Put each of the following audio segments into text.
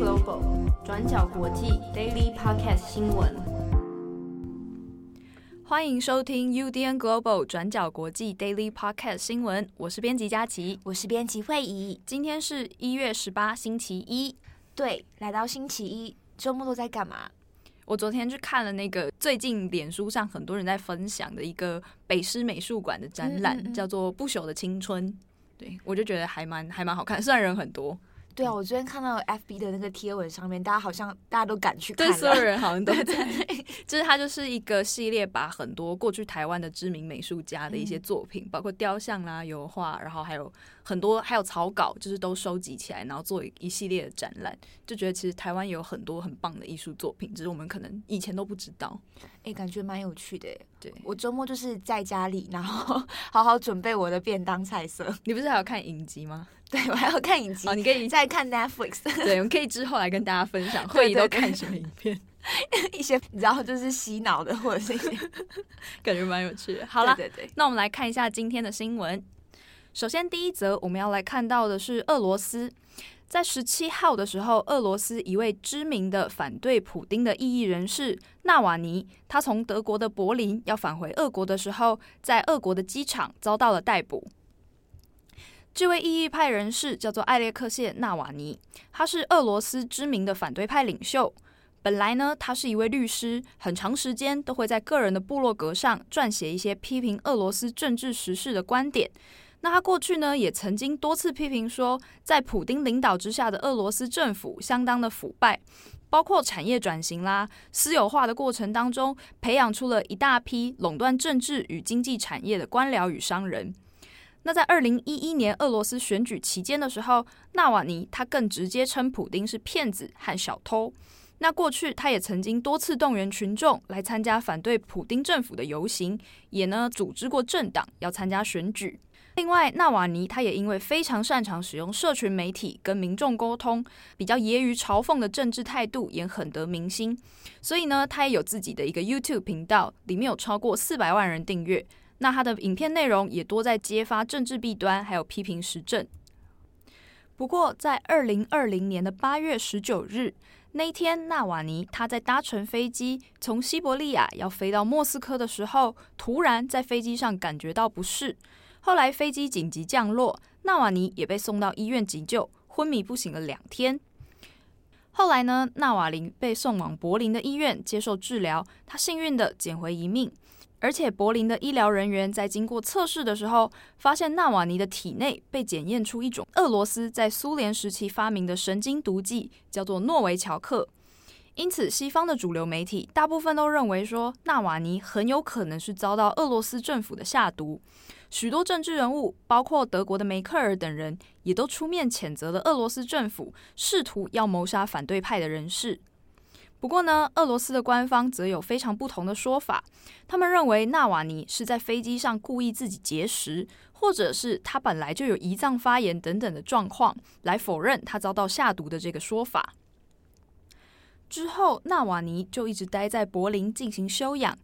Global 转角国际 Daily Podcast 新闻，欢迎收听 UDN Global 转角国际 Daily Podcast 新闻。我是编辑佳琪，我是编辑慧仪。今天是一月十八，星期一。对，来到星期一，周末都在干嘛？我昨天去看了那个最近脸书上很多人在分享的一个北师美术馆的展览，嗯嗯嗯叫做《不朽的青春》。对，我就觉得还蛮还蛮好看，虽然人很多。对啊，我昨天看到 FB 的那个贴文上面，大家好像大家都赶去看，对，所有人好像都 在。就是它就是一个系列，把很多过去台湾的知名美术家的一些作品，嗯、包括雕像啦、油画，然后还有很多还有草稿，就是都收集起来，然后做一系列的展览。就觉得其实台湾有很多很棒的艺术作品，只是我们可能以前都不知道。哎、欸，感觉蛮有趣的。对，我周末就是在家里，然后 好好准备我的便当菜色。你不是还有看影集吗？对，我还要看影集。哦，你可以再看 Netflix。对，我们可以之后来跟大家分享 会议都看什么影片，一些你知道就是洗脑的或者是一些感觉蛮有趣的。好了，对对对，那我们来看一下今天的新闻。首先，第一则我们要来看到的是俄罗斯，在十七号的时候，俄罗斯一位知名的反对普丁的异议人士纳瓦尼，他从德国的柏林要返回俄国的时候，在俄国的机场遭到了逮捕。这位异议派人士叫做艾列克谢·纳瓦尼，他是俄罗斯知名的反对派领袖。本来呢，他是一位律师，很长时间都会在个人的部落格上撰写一些批评俄罗斯政治时事的观点。那他过去呢，也曾经多次批评说，在普丁领导之下的俄罗斯政府相当的腐败，包括产业转型啦、私有化的过程当中，培养出了一大批垄断政治与经济产业的官僚与商人。那在二零一一年俄罗斯选举期间的时候，纳瓦尼他更直接称普丁是骗子和小偷。那过去他也曾经多次动员群众来参加反对普丁政府的游行，也呢组织过政党要参加选举。另外，纳瓦尼他也因为非常擅长使用社群媒体跟民众沟通，比较揶揄嘲讽的政治态度也很得民心，所以呢，他也有自己的一个 YouTube 频道，里面有超过四百万人订阅。那他的影片内容也多在揭发政治弊端，还有批评时政。不过，在二零二零年的八月十九日那一天，纳瓦尼他在搭乘飞机从西伯利亚要飞到莫斯科的时候，突然在飞机上感觉到不适，后来飞机紧急降落，纳瓦尼也被送到医院急救，昏迷不醒了两天。后来呢，纳瓦林被送往柏林的医院接受治疗，他幸运地捡回一命。而且，柏林的医疗人员在经过测试的时候，发现纳瓦尼的体内被检验出一种俄罗斯在苏联时期发明的神经毒剂，叫做诺维乔克。因此，西方的主流媒体大部分都认为说，纳瓦尼很有可能是遭到俄罗斯政府的下毒。许多政治人物，包括德国的梅克尔等人，也都出面谴责了俄罗斯政府试图要谋杀反对派的人士。不过呢，俄罗斯的官方则有非常不同的说法。他们认为纳瓦尼是在飞机上故意自己节食，或者是他本来就有胰脏发炎等等的状况，来否认他遭到下毒的这个说法。之后，纳瓦尼就一直待在柏林进行休养，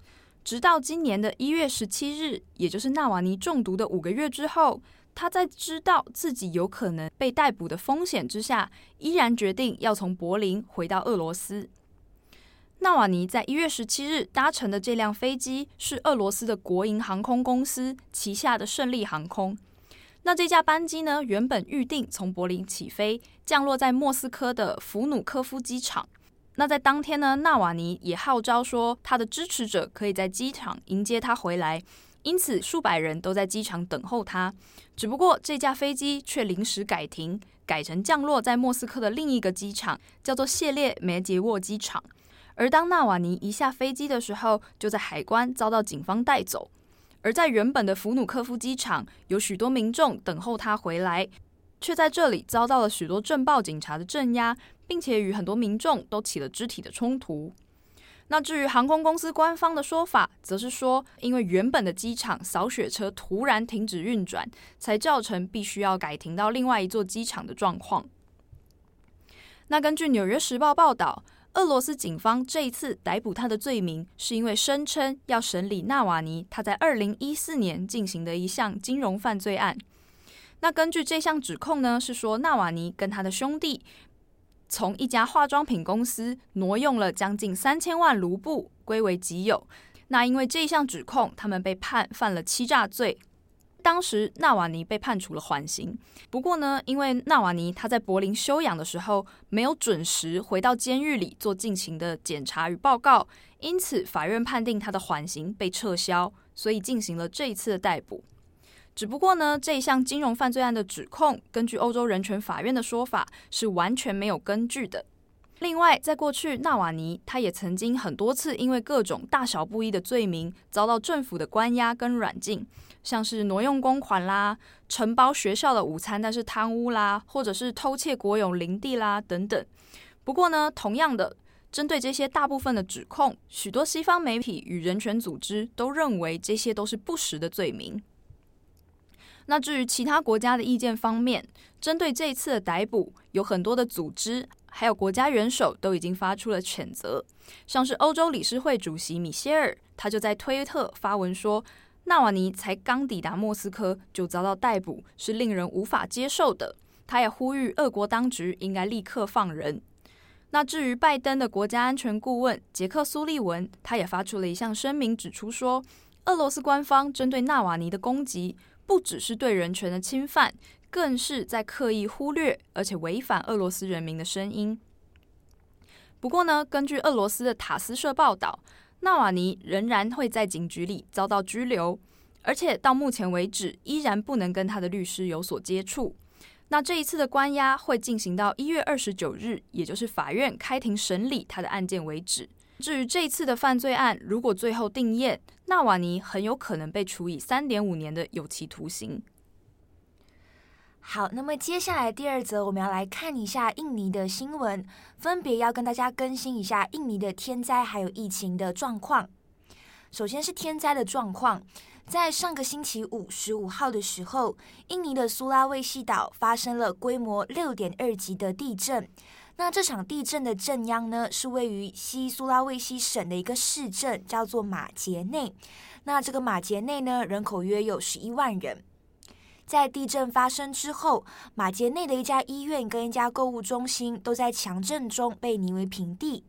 直到今年的一月十七日，也就是纳瓦尼中毒的五个月之后，他在知道自己有可能被逮捕的风险之下，依然决定要从柏林回到俄罗斯。纳瓦尼在一月十七日搭乘的这辆飞机是俄罗斯的国营航空公司旗下的胜利航空。那这架班机呢，原本预定从柏林起飞，降落在莫斯科的弗努科夫机场。那在当天呢，纳瓦尼也号召说，他的支持者可以在机场迎接他回来，因此数百人都在机场等候他。只不过这架飞机却临时改停，改成降落在莫斯科的另一个机场，叫做谢列梅捷沃机场。而当纳瓦尼一下飞机的时候，就在海关遭到警方带走。而在原本的弗努科夫机场，有许多民众等候他回来，却在这里遭到了许多政报警察的镇压，并且与很多民众都起了肢体的冲突。那至于航空公司官方的说法，则是说，因为原本的机场扫雪车突然停止运转，才造成必须要改停到另外一座机场的状况。那根据《纽约时报》报道。俄罗斯警方这一次逮捕他的罪名，是因为声称要审理纳瓦尼他在二零一四年进行的一项金融犯罪案。那根据这项指控呢，是说纳瓦尼跟他的兄弟从一家化妆品公司挪用了将近三千万卢布归为己有。那因为这项指控，他们被判犯了欺诈罪。当时纳瓦尼被判处了缓刑。不过呢，因为纳瓦尼他在柏林休养的时候没有准时回到监狱里做进行的检查与报告，因此法院判定他的缓刑被撤销，所以进行了这一次的逮捕。只不过呢，这一项金融犯罪案的指控，根据欧洲人权法院的说法，是完全没有根据的。另外，在过去，纳瓦尼他也曾经很多次因为各种大小不一的罪名，遭到政府的关押跟软禁，像是挪用公款啦、承包学校的午餐但是贪污啦，或者是偷窃国有林地啦等等。不过呢，同样的，针对这些大部分的指控，许多西方媒体与人权组织都认为这些都是不实的罪名。那至于其他国家的意见方面，针对这一次的逮捕，有很多的组织还有国家元首都已经发出了谴责。像是欧洲理事会主席米歇尔，他就在推特发文说，纳瓦尼才刚抵达莫斯科就遭到逮捕，是令人无法接受的。他也呼吁俄国当局应该立刻放人。那至于拜登的国家安全顾问杰克苏利文，他也发出了一项声明，指出说，俄罗斯官方针对纳瓦尼的攻击。不只是对人权的侵犯，更是在刻意忽略而且违反俄罗斯人民的声音。不过呢，根据俄罗斯的塔斯社报道，纳瓦尼仍然会在警局里遭到拘留，而且到目前为止依然不能跟他的律师有所接触。那这一次的关押会进行到一月二十九日，也就是法院开庭审理他的案件为止。至于这一次的犯罪案，如果最后定谳，纳瓦尼很有可能被处以三点五年的有期徒刑。好，那么接下来第二则，我们要来看一下印尼的新闻，分别要跟大家更新一下印尼的天灾还有疫情的状况。首先是天灾的状况，在上个星期五十五号的时候，印尼的苏拉卫西岛发生了规模六点二级的地震。那这场地震的震央呢，是位于西苏拉卫西省的一个市镇，叫做马杰内。那这个马杰内呢，人口约有十一万人。在地震发生之后，马杰内的一家医院跟一家购物中心都在强震中被夷为平地。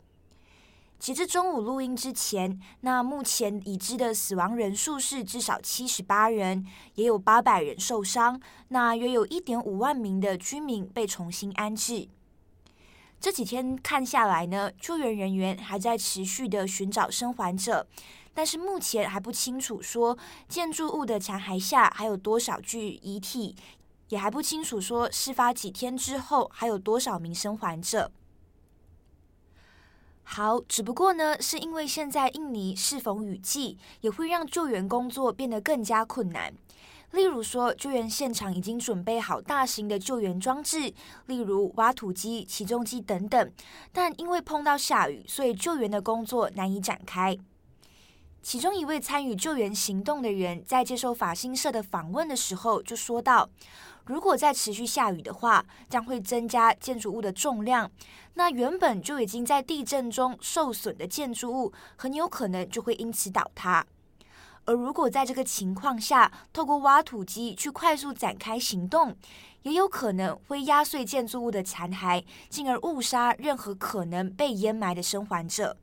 截至中午录音之前，那目前已知的死亡人数是至少七十八人，也有八百人受伤。那约有一点五万名的居民被重新安置。这几天看下来呢，救援人员还在持续的寻找生还者，但是目前还不清楚说建筑物的残骸下还有多少具遗体，也还不清楚说事发几天之后还有多少名生还者。好，只不过呢，是因为现在印尼适逢雨季，也会让救援工作变得更加困难。例如说，救援现场已经准备好大型的救援装置，例如挖土机、起重机等等，但因为碰到下雨，所以救援的工作难以展开。其中一位参与救援行动的人在接受法新社的访问的时候就说道：“如果再持续下雨的话，将会增加建筑物的重量，那原本就已经在地震中受损的建筑物，很有可能就会因此倒塌。”而如果在这个情况下，透过挖土机去快速展开行动，也有可能会压碎建筑物的残骸，进而误杀任何可能被淹埋的生还者。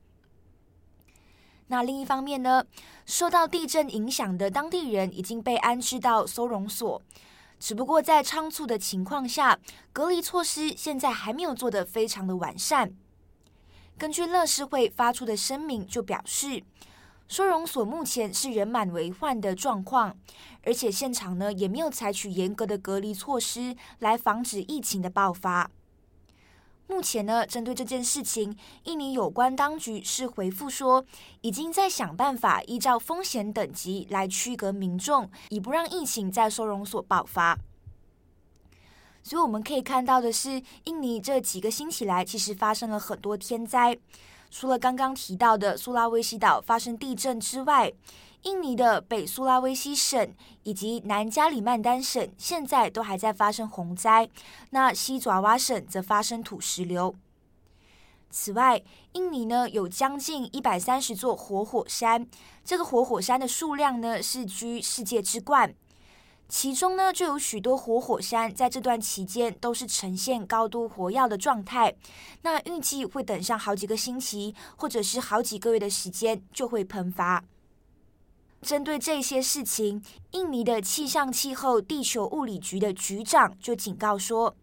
那另一方面呢，受到地震影响的当地人已经被安置到收容所，只不过在仓促的情况下，隔离措施现在还没有做得非常的完善。根据乐施会发出的声明就表示。收容所目前是人满为患的状况，而且现场呢也没有采取严格的隔离措施来防止疫情的爆发。目前呢，针对这件事情，印尼有关当局是回复说，已经在想办法依照风险等级来区隔民众，以不让疫情在收容所爆发。所以我们可以看到的是，印尼这几个星期来其实发生了很多天灾。除了刚刚提到的苏拉威西岛发生地震之外，印尼的北苏拉威西省以及南加里曼丹省现在都还在发生洪灾。那西爪哇省则发生土石流。此外，印尼呢有将近一百三十座活火山，这个活火山的数量呢是居世界之冠。其中呢就有许多活火山，在这段期间都是呈现高度活跃的状态。那预计会等上好几个星期，或者是好几个月的时间就会喷发。针对这些事情，印尼的气象气候地球物理局的局长就警告说，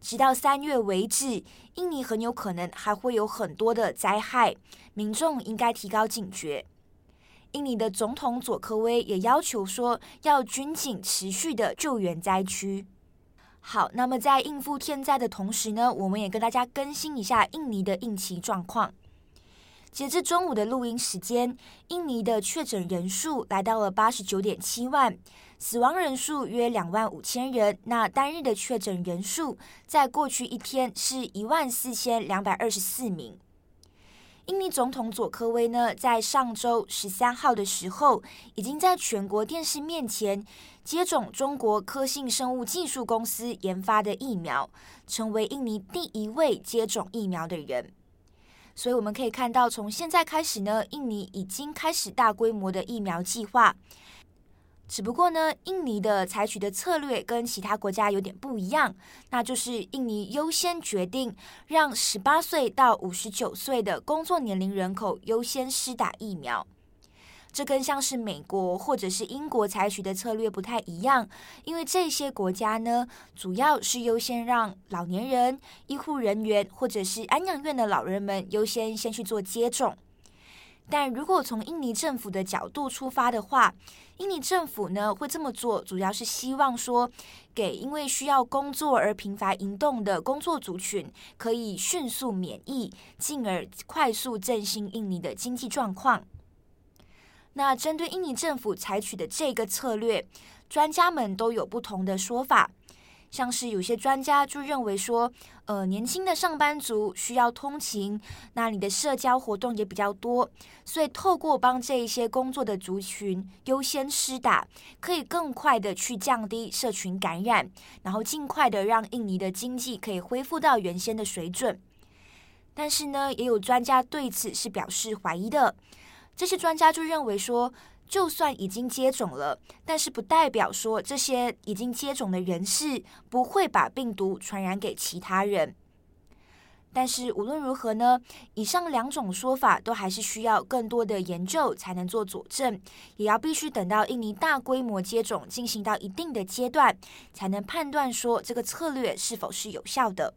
直到三月为止，印尼很有可能还会有很多的灾害，民众应该提高警觉。印尼的总统佐科威也要求说，要军警持续的救援灾区。好，那么在应付天灾的同时呢，我们也跟大家更新一下印尼的应急状况。截至中午的录音时间，印尼的确诊人数来到了八十九点七万，死亡人数约两万五千人。那单日的确诊人数在过去一天是一万四千两百二十四名。印尼总统佐科威呢，在上周十三号的时候，已经在全国电视面前接种中国科信生物技术公司研发的疫苗，成为印尼第一位接种疫苗的人。所以我们可以看到，从现在开始呢，印尼已经开始大规模的疫苗计划。只不过呢，印尼的采取的策略跟其他国家有点不一样，那就是印尼优先决定让十八岁到五十九岁的工作年龄人口优先施打疫苗。这更像是美国或者是英国采取的策略不太一样，因为这些国家呢，主要是优先让老年人、医护人员或者是安养院的老人们优先先去做接种。但如果从印尼政府的角度出发的话，印尼政府呢会这么做，主要是希望说，给因为需要工作而频繁移动的工作族群可以迅速免疫，进而快速振兴印尼的经济状况。那针对印尼政府采取的这个策略，专家们都有不同的说法。像是有些专家就认为说，呃，年轻的上班族需要通勤，那你的社交活动也比较多，所以透过帮这一些工作的族群优先施打，可以更快的去降低社群感染，然后尽快的让印尼的经济可以恢复到原先的水准。但是呢，也有专家对此是表示怀疑的。这些专家就认为说，就算已经接种了，但是不代表说这些已经接种的人士不会把病毒传染给其他人。但是无论如何呢，以上两种说法都还是需要更多的研究才能做佐证，也要必须等到印尼大规模接种进行到一定的阶段，才能判断说这个策略是否是有效的。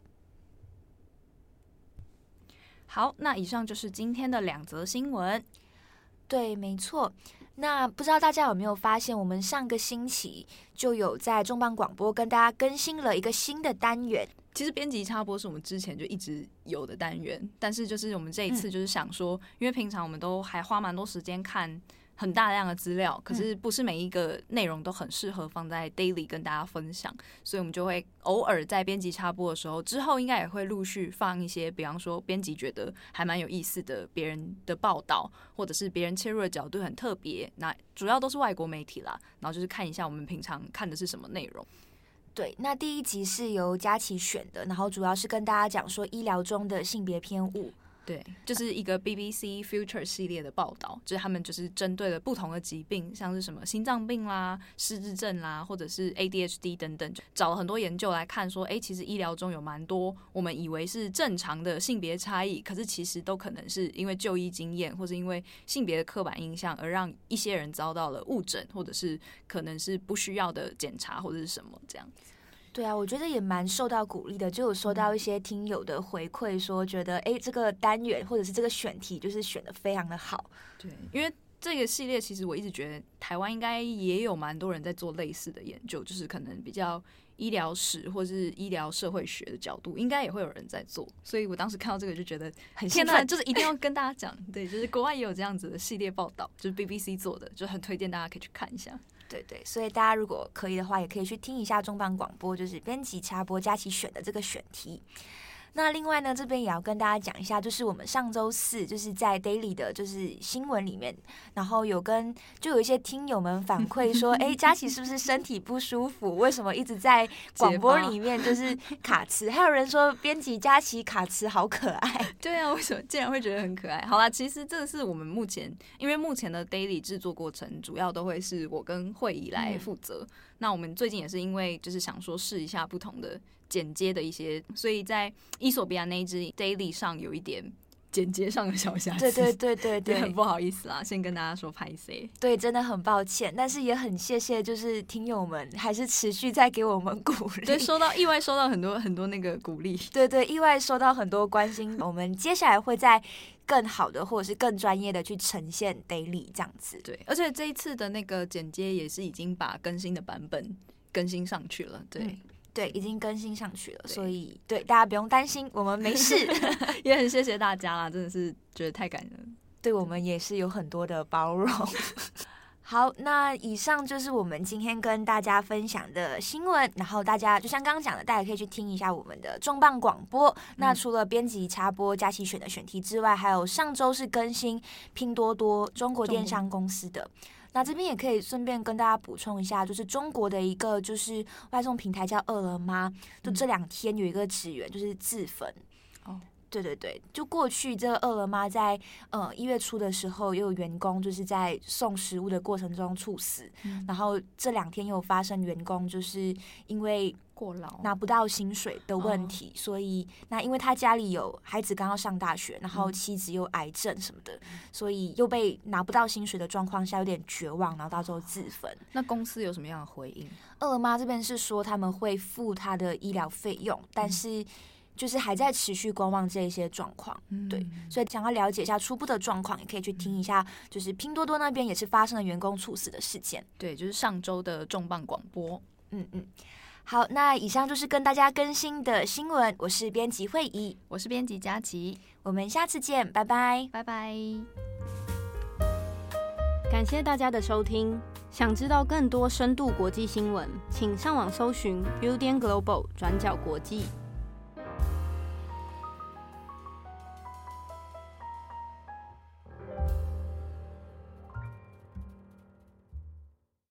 好，那以上就是今天的两则新闻。对，没错。那不知道大家有没有发现，我们上个星期就有在重磅广播跟大家更新了一个新的单元。其实编辑插播是我们之前就一直有的单元，但是就是我们这一次就是想说，嗯、因为平常我们都还花蛮多时间看。很大量的资料，可是不是每一个内容都很适合放在 daily 跟大家分享，所以我们就会偶尔在编辑插播的时候，之后应该也会陆续放一些，比方说编辑觉得还蛮有意思的别人的报道，或者是别人切入的角度很特别，那主要都是外国媒体啦，然后就是看一下我们平常看的是什么内容。对，那第一集是由佳琪选的，然后主要是跟大家讲说医疗中的性别偏误。对，就是一个 BBC Future 系列的报道，就是他们就是针对了不同的疾病，像是什么心脏病啦、失智症啦，或者是 ADHD 等等，就找了很多研究来看，说，哎，其实医疗中有蛮多我们以为是正常的性别差异，可是其实都可能是因为就医经验，或是因为性别的刻板印象，而让一些人遭到了误诊，或者是可能是不需要的检查或者是什么这样。对啊，我觉得也蛮受到鼓励的，就有收到一些听友的回馈，说觉得哎，这个单元或者是这个选题就是选的非常的好。对，因为这个系列其实我一直觉得台湾应该也有蛮多人在做类似的研究，就是可能比较医疗史或是医疗社会学的角度，应该也会有人在做。所以我当时看到这个就觉得很兴奋，就是一定要跟大家讲，对，就是国外也有这样子的系列报道，就是 BBC 做的，就很推荐大家可以去看一下。对对，所以大家如果可以的话，也可以去听一下重磅广播，就是编辑插播佳琪选的这个选题。那另外呢，这边也要跟大家讲一下，就是我们上周四就是在 Daily 的，就是新闻里面，然后有跟就有一些听友们反馈说，哎，佳琪是不是身体不舒服？为什么一直在广播里面就是卡词？还有人说编辑佳琪卡词好可爱。对啊，为什么竟然会觉得很可爱？好啦，其实这是我们目前，因为目前的 Daily 制作过程主要都会是我跟慧仪来负责。嗯那我们最近也是因为就是想说试一下不同的剪接的一些，所以在伊索比亚那一支 daily 上有一点。剪接上的小瑕疵，对对对对对，很不好意思啦，先跟大家说拍 C，。对，真的很抱歉，但是也很谢谢，就是听友们还是持续在给我们鼓励。对，收到意外收到很多很多那个鼓励。对对，意外收到很多关心，我们接下来会在更好的或者是更专业的去呈现 daily 这样子。对，而且这一次的那个剪接也是已经把更新的版本更新上去了。对。嗯对，已经更新上去了，所以对大家不用担心，我们没事。也很谢谢大家啦，真的是觉得太感人，对我们也是有很多的包容。好，那以上就是我们今天跟大家分享的新闻。然后大家就像刚刚讲的，大家可以去听一下我们的重磅广播。那除了编辑插播佳琪选的选题之外，还有上周是更新拼多多中国电商公司的。那这边也可以顺便跟大家补充一下，就是中国的一个就是外送平台叫饿了么，就这两天有一个职员就是自焚。哦，对对对，就过去这个饿了么在呃一月初的时候，也有员工就是在送食物的过程中猝死，嗯、然后这两天又发生员工就是因为。过劳拿不到薪水的问题，所以那因为他家里有孩子刚要上大学，然后妻子又癌症什么的，所以又被拿不到薪水的状况下有点绝望，然后到时候自焚。那公司有什么样的回应？二妈这边是说他们会付他的医疗费用，但是就是还在持续观望这一些状况。对，所以想要了解一下初步的状况，也可以去听一下，就是拼多多那边也是发生了员工猝死的事件。对，就是上周的重磅广播。嗯嗯。好，那以上就是跟大家更新的新闻。我是编辑惠仪，我是编辑佳琪，我们下次见，拜拜，拜拜。感谢大家的收听。想知道更多深度国际新闻，请上网搜寻 Udan Global 转角国际。